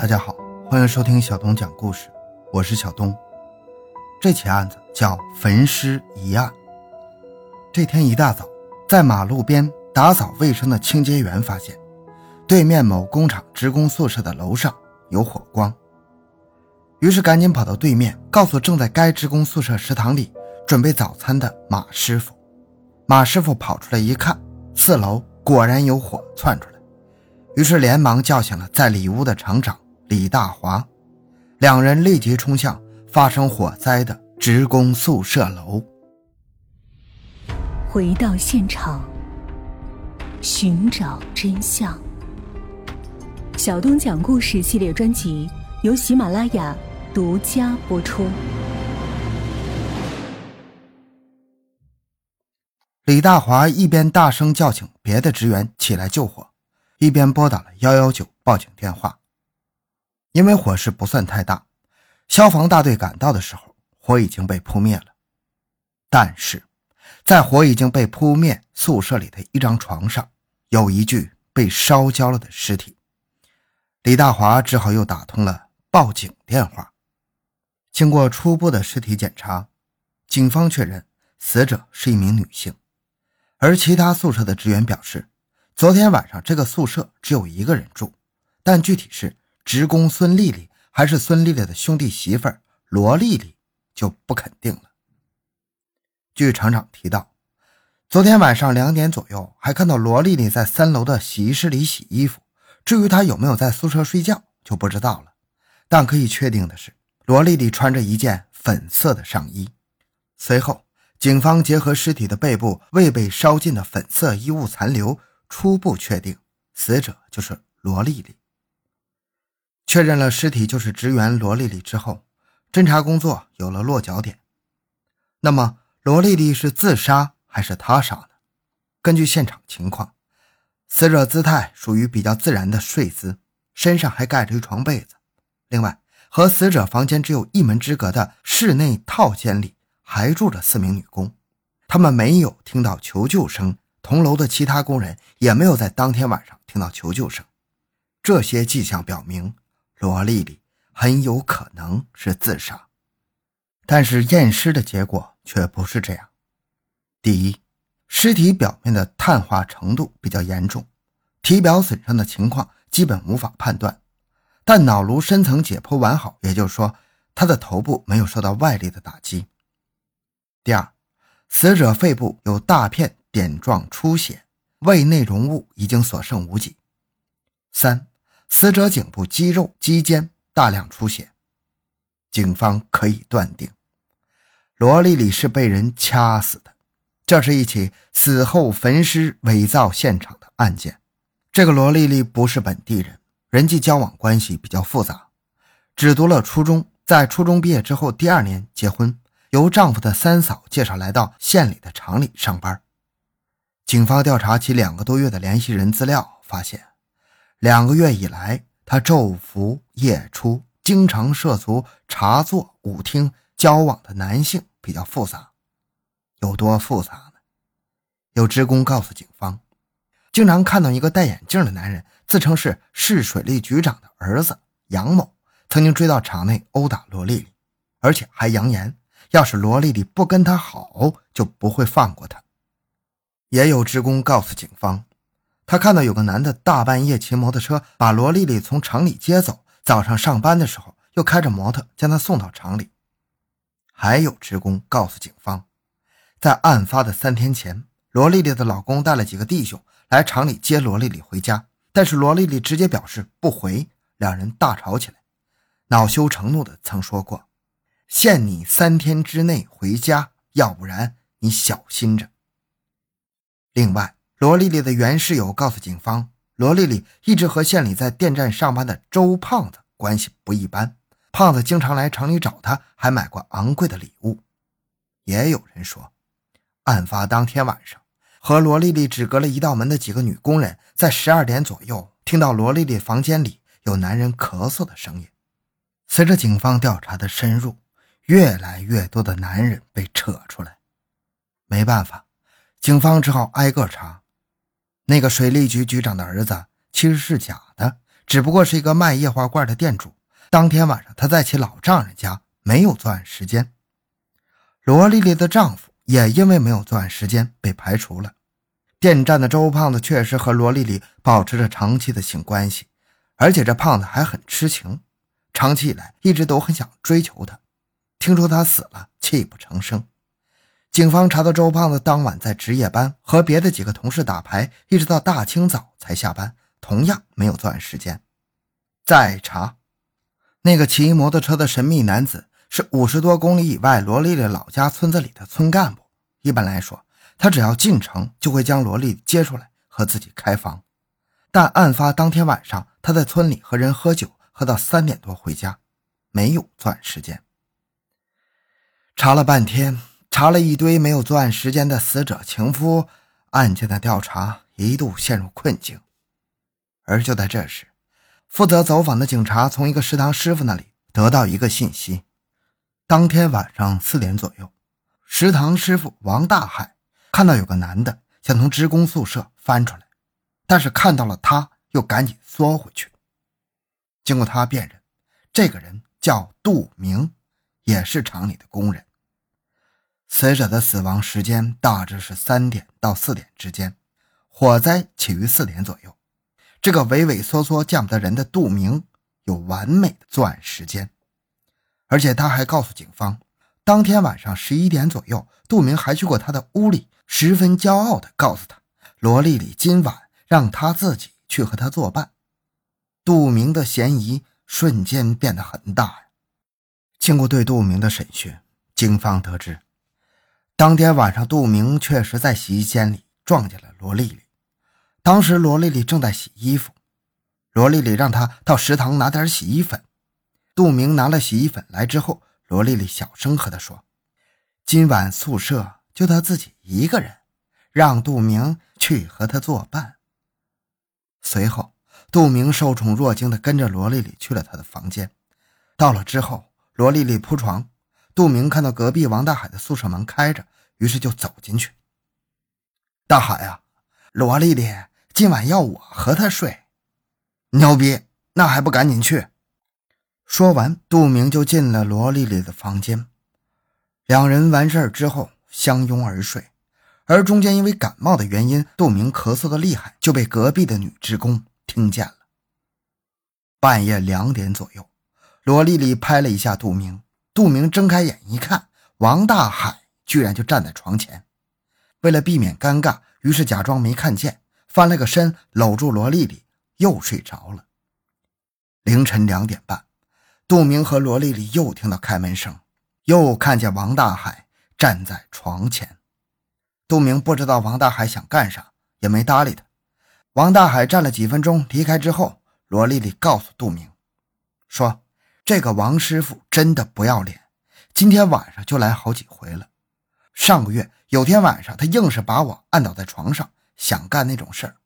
大家好，欢迎收听小东讲故事，我是小东。这起案子叫焚尸疑案。这天一大早，在马路边打扫卫生的清洁员发现，对面某工厂职工宿舍的楼上有火光，于是赶紧跑到对面，告诉正在该职工宿舍食堂里准备早餐的马师傅。马师傅跑出来一看，四楼果然有火窜出来，于是连忙叫醒了在里屋的厂长。李大华，两人立即冲向发生火灾的职工宿舍楼。回到现场，寻找真相。小东讲故事系列专辑由喜马拉雅独家播出。李大华一边大声叫醒别的职员起来救火，一边拨打了幺幺九报警电话。因为火势不算太大，消防大队赶到的时候，火已经被扑灭了。但是，在火已经被扑灭宿舍里的一张床上，有一具被烧焦了的尸体。李大华只好又打通了报警电话。经过初步的尸体检查，警方确认死者是一名女性，而其他宿舍的职员表示，昨天晚上这个宿舍只有一个人住，但具体是。职工孙丽丽还是孙丽丽的兄弟媳妇罗丽丽就不肯定了。据厂长提到，昨天晚上两点左右还看到罗丽丽在三楼的洗衣室里洗衣服。至于她有没有在宿舍睡觉，就不知道了。但可以确定的是，罗丽丽穿着一件粉色的上衣。随后，警方结合尸体的背部未被烧尽的粉色衣物残留，初步确定死者就是罗丽丽。确认了尸体就是职员罗丽丽之后，侦查工作有了落脚点。那么，罗丽丽是自杀还是他杀呢？根据现场情况，死者姿态属于比较自然的睡姿，身上还盖着一床被子。另外，和死者房间只有一门之隔的室内套间里还住着四名女工，他们没有听到求救声，同楼的其他工人也没有在当天晚上听到求救声。这些迹象表明。罗丽丽很有可能是自杀，但是验尸的结果却不是这样。第一，尸体表面的碳化程度比较严重，体表损伤的情况基本无法判断，但脑颅深层解剖完好，也就是说，他的头部没有受到外力的打击。第二，死者肺部有大片点状出血，胃内容物已经所剩无几。三。死者颈部肌肉、肌腱大量出血，警方可以断定，罗丽丽是被人掐死的。这是一起死后焚尸、伪造现场的案件。这个罗丽丽不是本地人，人际交往关系比较复杂，只读了初中，在初中毕业之后第二年结婚，由丈夫的三嫂介绍来到县里的厂里上班。警方调查其两个多月的联系人资料，发现。两个月以来，他昼伏夜出，经常涉足茶座、舞厅，交往的男性比较复杂。有多复杂呢？有职工告诉警方，经常看到一个戴眼镜的男人，自称是市水利局长的儿子杨某，曾经追到厂内殴打罗丽丽，而且还扬言，要是罗丽丽不跟他好，就不会放过他。也有职工告诉警方。他看到有个男的大半夜骑摩托车把罗丽丽从厂里接走，早上上班的时候又开着摩托将她送到厂里。还有职工告诉警方，在案发的三天前，罗丽丽的老公带了几个弟兄来厂里接罗丽丽回家，但是罗丽丽直接表示不回，两人大吵起来，恼羞成怒的曾说过：“限你三天之内回家，要不然你小心着。”另外。罗丽丽的原室友告诉警方，罗丽丽一直和县里在电站上班的周胖子关系不一般，胖子经常来城里找她，还买过昂贵的礼物。也有人说，案发当天晚上，和罗丽丽只隔了一道门的几个女工人，在十二点左右听到罗丽丽房间里有男人咳嗽的声音。随着警方调查的深入，越来越多的男人被扯出来，没办法，警方只好挨个查。那个水利局局长的儿子其实是假的，只不过是一个卖液化罐的店主。当天晚上他在其老丈人家，没有作案时间。罗丽丽的丈夫也因为没有作案时间被排除了。电站的周胖子确实和罗丽丽保持着长期的性关系，而且这胖子还很痴情，长期以来一直都很想追求她。听说她死了，泣不成声。警方查到周胖子当晚在值夜班，和别的几个同事打牌，一直到大清早才下班，同样没有作案时间。再查，那个骑摩托车的神秘男子是五十多公里以外罗丽丽老家村子里的村干部。一般来说。他只要进城，就会将罗丽接出来和自己开房。但案发当天晚上，他在村里和人喝酒，喝到三点多回家，没有作案时间。查了半天，查了一堆没有作案时间的死者情夫，案件的调查一度陷入困境。而就在这时，负责走访的警察从一个食堂师傅那里得到一个信息：当天晚上四点左右，食堂师傅王大海。看到有个男的想从职工宿舍翻出来，但是看到了他，又赶紧缩回去。经过他辨认，这个人叫杜明，也是厂里的工人。死者的死亡时间大致是三点到四点之间，火灾起于四点左右。这个畏畏缩缩、见不得人的杜明有完美的作案时间，而且他还告诉警方，当天晚上十一点左右，杜明还去过他的屋里。十分骄傲地告诉他：“罗丽丽今晚让他自己去和他作伴。”杜明的嫌疑瞬间变得很大呀。经过对杜明的审讯，警方得知，当天晚上杜明确实在洗衣间里撞见了罗丽丽。当时罗丽丽正在洗衣服，罗丽丽让他到食堂拿点洗衣粉。杜明拿了洗衣粉来之后，罗丽丽小声和他说：“今晚宿舍。”就他自己一个人，让杜明去和他作伴。随后，杜明受宠若惊地跟着罗丽丽去了他的房间。到了之后，罗丽丽铺床，杜明看到隔壁王大海的宿舍门开着，于是就走进去。大海啊，罗丽丽今晚要我和她睡，牛逼！那还不赶紧去？说完，杜明就进了罗丽丽的房间。两人完事儿之后。相拥而睡，而中间因为感冒的原因，杜明咳嗽的厉害，就被隔壁的女职工听见了。半夜两点左右，罗丽丽拍了一下杜明，杜明睁开眼一看，王大海居然就站在床前。为了避免尴尬，于是假装没看见，翻了个身，搂住罗丽丽，又睡着了。凌晨两点半，杜明和罗丽丽又听到开门声，又看见王大海。站在床前，杜明不知道王大海想干啥，也没搭理他。王大海站了几分钟，离开之后，罗丽丽告诉杜明，说：“这个王师傅真的不要脸，今天晚上就来好几回了。上个月有天晚上，他硬是把我按倒在床上，想干那种事儿，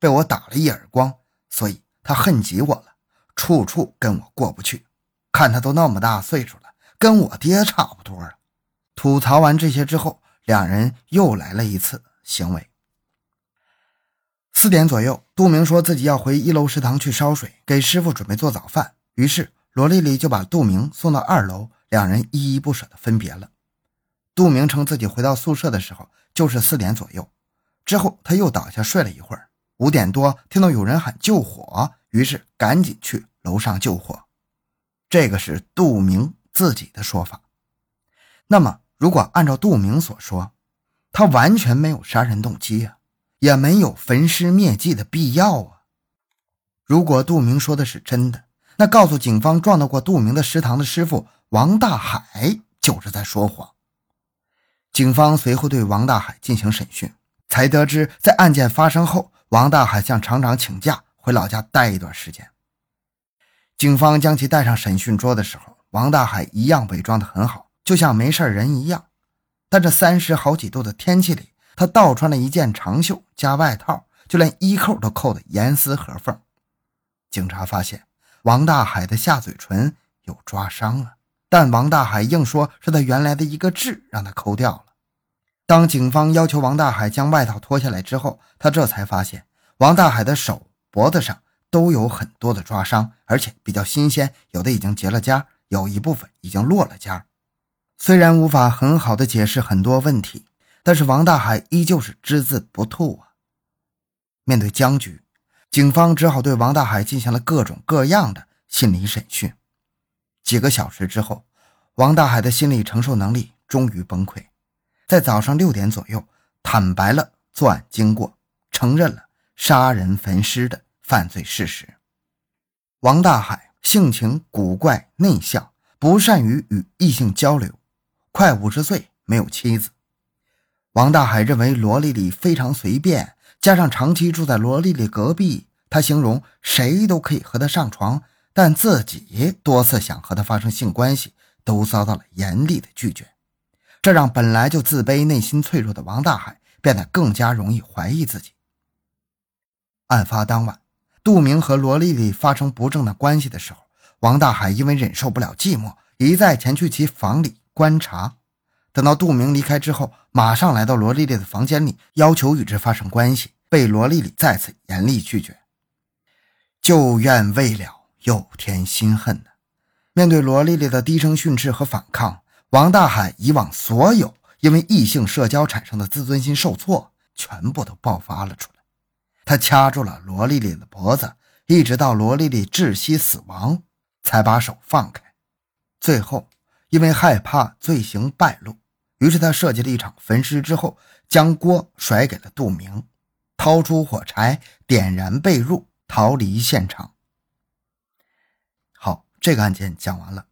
被我打了一耳光，所以他恨极我了，处处跟我过不去。看他都那么大岁数了，跟我爹差不多了。”吐槽完这些之后，两人又来了一次行为。四点左右，杜明说自己要回一楼食堂去烧水，给师傅准备做早饭。于是罗丽丽就把杜明送到二楼，两人依依不舍的分别了。杜明称自己回到宿舍的时候就是四点左右，之后他又倒下睡了一会儿。五点多听到有人喊救火，于是赶紧去楼上救火。这个是杜明自己的说法。那么。如果按照杜明所说，他完全没有杀人动机啊，也没有焚尸灭迹的必要啊。如果杜明说的是真的，那告诉警方撞到过杜明的食堂的师傅王大海就是在说谎。警方随后对王大海进行审讯，才得知在案件发生后，王大海向厂长请假回老家待一段时间。警方将其带上审讯桌的时候，王大海一样伪装得很好。就像没事人一样，但这三十好几度的天气里，他倒穿了一件长袖加外套，就连衣扣都扣得严丝合缝。警察发现王大海的下嘴唇有抓伤了，但王大海硬说是他原来的一个痣让他抠掉了。当警方要求王大海将外套脱下来之后，他这才发现王大海的手脖子上都有很多的抓伤，而且比较新鲜，有的已经结了痂，有一部分已经落了痂。虽然无法很好的解释很多问题，但是王大海依旧是只字不吐啊。面对僵局，警方只好对王大海进行了各种各样的心理审讯。几个小时之后，王大海的心理承受能力终于崩溃，在早上六点左右坦白了作案经过，承认了杀人焚尸的犯罪事实。王大海性情古怪内向，不善于与异性交流，快五十岁，没有妻子。王大海认为罗丽丽非常随便。加上长期住在罗丽丽隔壁，他形容谁都可以和她上床，但自己多次想和她发生性关系，都遭到了严厉的拒绝。这让本来就自卑、内心脆弱的王大海变得更加容易怀疑自己。案发当晚，杜明和罗丽丽发生不正当关系的时候，王大海因为忍受不了寂寞，一再前去其房里观察。等到杜明离开之后，马上来到罗丽丽的房间里，要求与之发生关系，被罗丽丽再次严厉拒绝。旧怨未了，又添新恨呢。面对罗丽丽的低声训斥和反抗，王大海以往所有因为异性社交产生的自尊心受挫，全部都爆发了出来。他掐住了罗丽丽的脖子，一直到罗丽丽窒息死亡，才把手放开。最后，因为害怕罪行败露。于是他设计了一场焚尸，之后将锅甩给了杜明，掏出火柴点燃被褥，逃离现场。好，这个案件讲完了。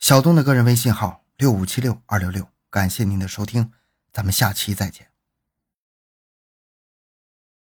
小东的个人微信号六五七六二六六，感谢您的收听，咱们下期再见。